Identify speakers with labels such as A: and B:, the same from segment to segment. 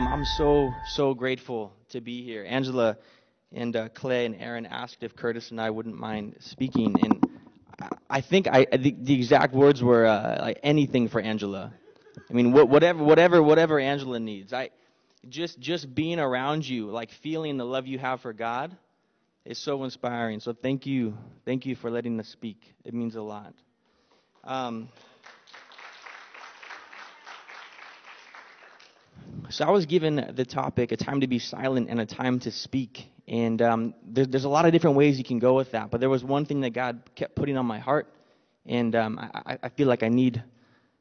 A: Um, I'm so, so grateful to be here. Angela and uh, Clay and Aaron asked if Curtis and I wouldn't mind speaking, and I, think I, the, the exact words were uh, like anything for Angela. I mean, wh- whatever, whatever, whatever Angela needs. I just, just being around you, like feeling the love you have for God, is so inspiring. So thank you, thank you for letting us speak. It means a lot. Um, So I was given the topic, a time to be silent and a time to speak. And um, there, there's a lot of different ways you can go with that. But there was one thing that God kept putting on my heart, and um, I, I, feel like I need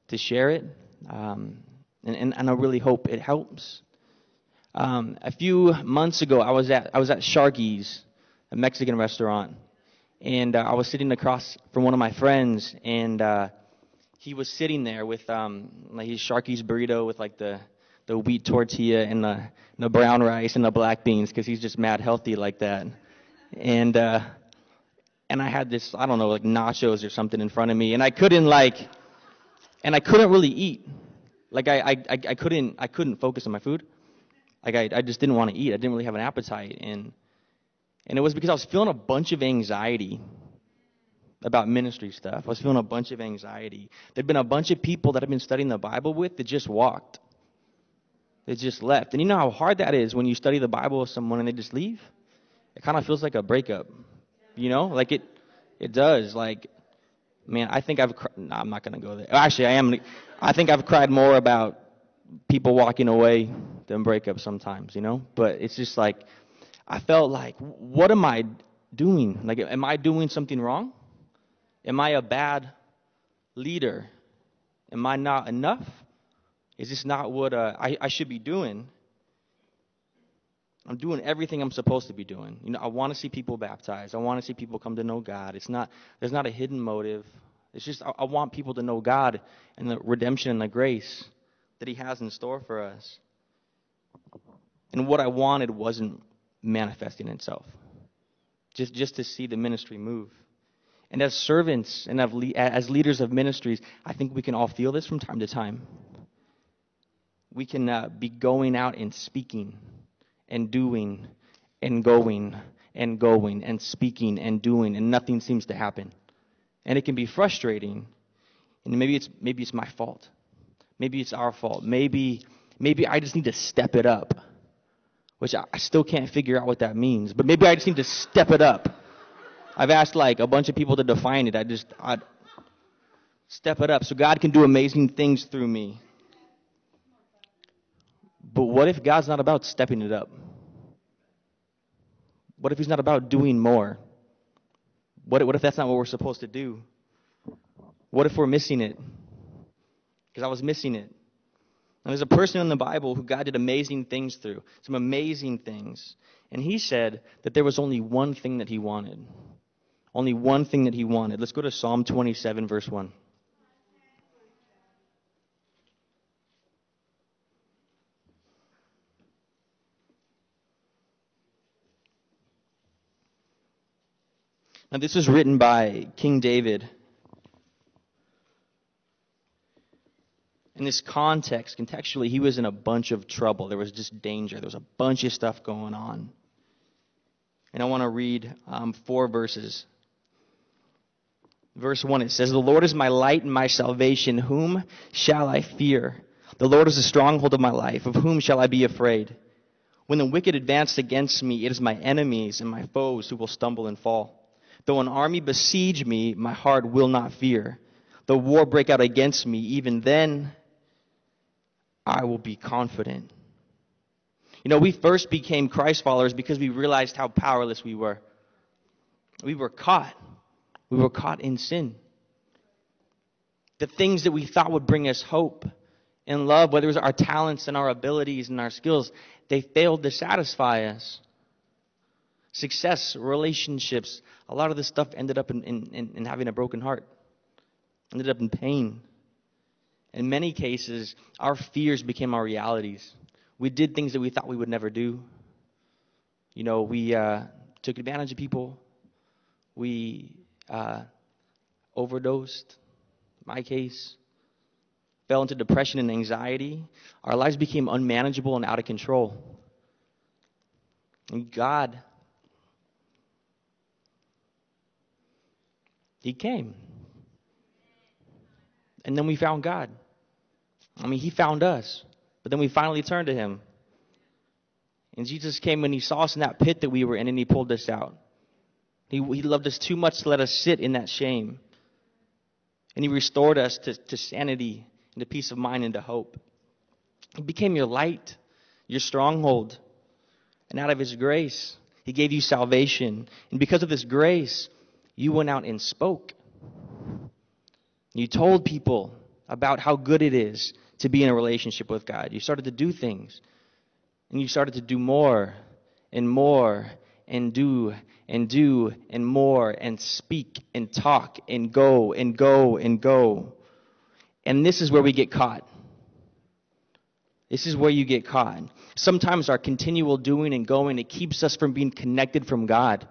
A: to share it. Um, and, and, and, I really hope it helps. Um, a few months ago, I was at I was at Sharky's, a Mexican restaurant, and uh, I was sitting across from one of my friends, and uh, he was sitting there with um, like his Sharky's burrito with like the the wheat tortilla and the, the brown rice and the black beans because he's just mad healthy like that. And uh, and I had this I don't know like nachos or something in front of me, and I couldn't like, and I couldn't really eat. Like I I I couldn't I couldn't focus on my food. Like I I just didn't want to eat. I didn't really have an appetite, and and it was because I was feeling a bunch of anxiety about ministry stuff. I was feeling a bunch of anxiety. There'd been a bunch of people that I've been studying the Bible with that just walked. They just left. And you know how hard that is when you study the Bible with someone and they just leave? It kind of feels like a breakup. You know? Like it it does. Like man, I think I've cr- no, I'm not going to go there. Actually, I am I think I've cried more about people walking away than breakups sometimes, you know? But it's just like I felt like what am I doing? Like am I doing something wrong? Am I a bad leader? Am I not enough? Is this not what uh, I, I should be doing? I'm doing everything I'm supposed to be doing. You know, I want to see people baptized. I want to see people come to know God. It's not there's not a hidden motive. It's just I, I want people to know God and the redemption and the grace that He has in store for us. And what I wanted wasn't manifesting itself. Just just to see the ministry move. And as servants and as leaders of ministries, I think we can all feel this from time to time we can uh, be going out and speaking and doing and going and going and speaking and doing and nothing seems to happen. And it can be frustrating and maybe it's maybe it's my fault. Maybe it's our fault. Maybe maybe i just need to step it up which i, I still can't figure out what that means but maybe i just need to step it up. I've asked like a bunch of people to define it. I just i step it up. So god can do amazing things through me but what if God's not about stepping it up? What if He's not about doing more? What, what if that's not what we're supposed to do? What if we're missing it? Because I was missing it. And there's a person in the Bible who God did amazing things through, some amazing things. And he said that there was only one thing that he wanted. Only one thing that he wanted. Let's go to Psalm 27, verse 1. Now, this was written by King David. In this context, contextually, he was in a bunch of trouble. There was just danger. There was a bunch of stuff going on. And I want to read um, four verses. Verse 1 it says, The Lord is my light and my salvation. Whom shall I fear? The Lord is the stronghold of my life. Of whom shall I be afraid? When the wicked advance against me, it is my enemies and my foes who will stumble and fall. Though an army besiege me, my heart will not fear. Though war break out against me, even then I will be confident. You know, we first became Christ followers because we realized how powerless we were. We were caught. We were caught in sin. The things that we thought would bring us hope and love, whether it was our talents and our abilities and our skills, they failed to satisfy us success, relationships. A lot of this stuff ended up in, in, in, having a broken heart, ended up in pain. In many cases, our fears became our realities. We did things that we thought we would never do. You know, we uh, took advantage of people. We uh, overdosed. My case. fell into depression and anxiety. Our lives became unmanageable and out of control. And God, He came. And then we found God. I mean, He found us. But then we finally turned to Him. And Jesus came and He saw us in that pit that we were in and He pulled us out. He, he loved us too much to let us sit in that shame. And He restored us to, to sanity and to peace of mind and to hope. He became your light, your stronghold. And out of His grace, He gave you salvation. And because of this grace, you went out and spoke. You told people about how good it is to be in a relationship with God. You started to do things. And you started to do more and more and do and do and more and speak and talk and go and go and go. And this is where we get caught. This is where you get caught. Sometimes our continual doing and going, it keeps us from being connected from God.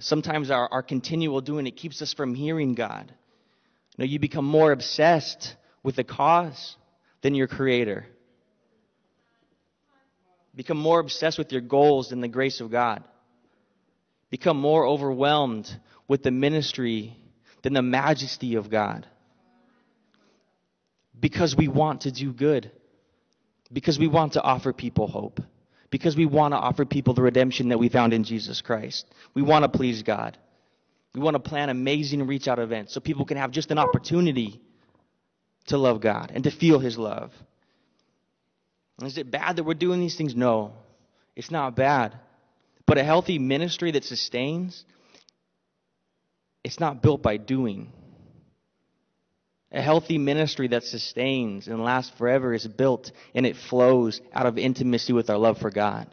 A: Sometimes our, our continual doing, it keeps us from hearing God. You know, you become more obsessed with the cause than your creator. Become more obsessed with your goals than the grace of God. Become more overwhelmed with the ministry than the majesty of God. Because we want to do good. Because we want to offer people hope. Because we want to offer people the redemption that we found in Jesus Christ. We want to please God. We want to plan amazing reach out events so people can have just an opportunity to love God and to feel His love. Is it bad that we're doing these things? No, it's not bad. But a healthy ministry that sustains, it's not built by doing. A healthy ministry that sustains and lasts forever is built and it flows out of intimacy with our love for God.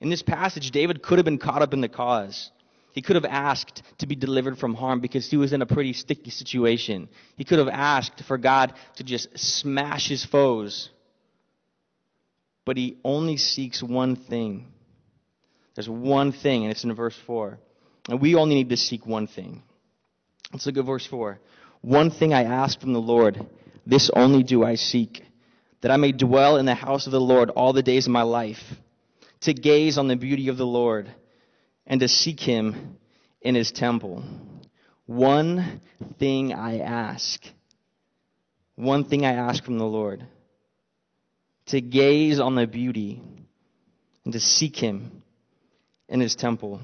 A: In this passage, David could have been caught up in the cause. He could have asked to be delivered from harm because he was in a pretty sticky situation. He could have asked for God to just smash his foes. But he only seeks one thing. There's one thing, and it's in verse 4. And we only need to seek one thing. Let's look at verse 4. One thing I ask from the Lord, this only do I seek, that I may dwell in the house of the Lord all the days of my life, to gaze on the beauty of the Lord and to seek him in his temple. One thing I ask. One thing I ask from the Lord to gaze on the beauty and to seek him in his temple.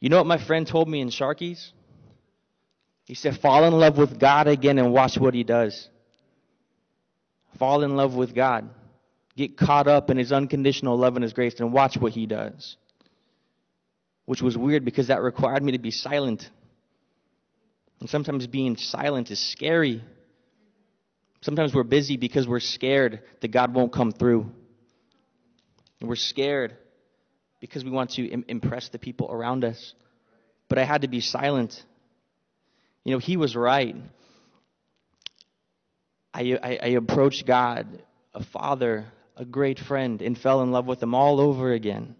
A: You know what my friend told me in Sharky's? He said, Fall in love with God again and watch what he does. Fall in love with God. Get caught up in his unconditional love and his grace and watch what he does which was weird because that required me to be silent. And sometimes being silent is scary. Sometimes we're busy because we're scared that God won't come through. And we're scared because we want to Im- impress the people around us. But I had to be silent. You know, he was right. I, I, I approached God, a father, a great friend, and fell in love with him all over again.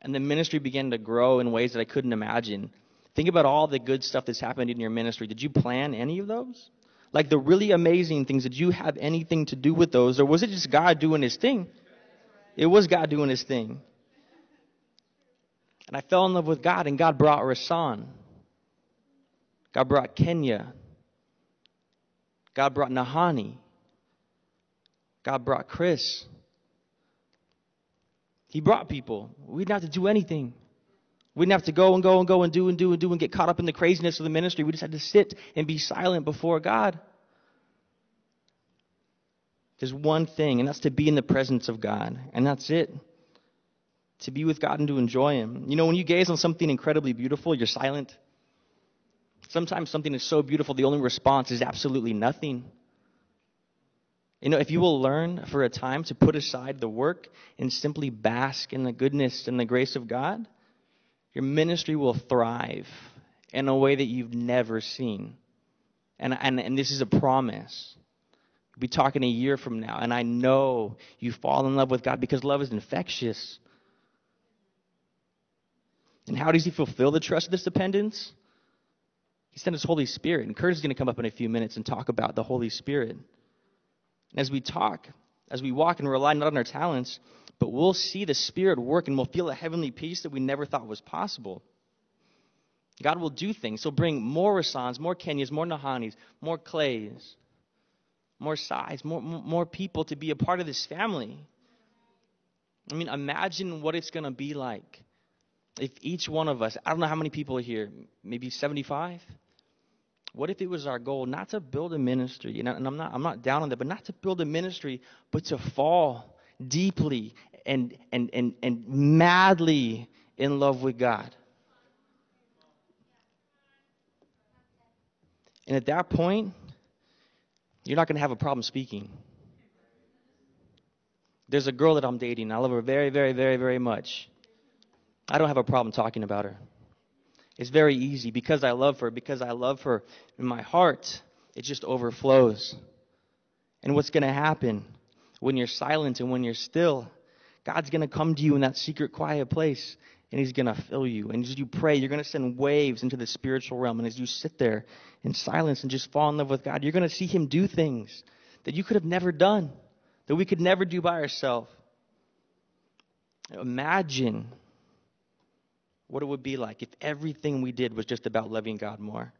A: And the ministry began to grow in ways that I couldn't imagine. Think about all the good stuff that's happened in your ministry. Did you plan any of those? Like the really amazing things, did you have anything to do with those? Or was it just God doing his thing? It was God doing his thing. And I fell in love with God, and God brought Rasan. God brought Kenya. God brought Nahani. God brought Chris. He brought people. We didn't have to do anything. We didn't have to go and go and go and do and do and do and get caught up in the craziness of the ministry. We just had to sit and be silent before God. There's one thing, and that's to be in the presence of God. And that's it. To be with God and to enjoy Him. You know, when you gaze on something incredibly beautiful, you're silent. Sometimes something is so beautiful, the only response is absolutely nothing. You know, if you will learn for a time to put aside the work and simply bask in the goodness and the grace of God, your ministry will thrive in a way that you've never seen. And, and, and this is a promise. We'll be talking a year from now, and I know you fall in love with God because love is infectious. And how does He fulfill the trust of this dependence? Sent His Holy Spirit. And Curtis is going to come up in a few minutes and talk about the Holy Spirit. And as we talk, as we walk and rely not on our talents, but we'll see the Spirit work and we'll feel a heavenly peace that we never thought was possible. God will do things. He'll bring more Rasans, more Kenyas, more Nahanis, more Clays, more size, more, more people to be a part of this family. I mean, imagine what it's going to be like if each one of us, I don't know how many people are here, maybe 75? What if it was our goal not to build a ministry, and I'm not, I'm not down on that, but not to build a ministry, but to fall deeply and, and, and, and madly in love with God? And at that point, you're not going to have a problem speaking. There's a girl that I'm dating. I love her very, very, very, very much. I don't have a problem talking about her. It's very easy because I love her, because I love her in my heart, it just overflows. And what's going to happen when you're silent and when you're still? God's going to come to you in that secret, quiet place and He's going to fill you. And as you pray, you're going to send waves into the spiritual realm. And as you sit there in silence and just fall in love with God, you're going to see Him do things that you could have never done, that we could never do by ourselves. Imagine what it would be like if everything we did was just about loving God more.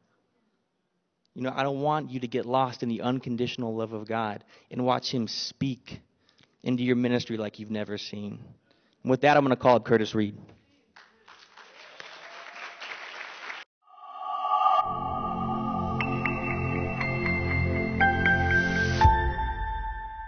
A: You know, I don't want you to get lost in the unconditional love of God and watch Him speak into your ministry like you've never seen. And with that, I'm going to call up Curtis Reed.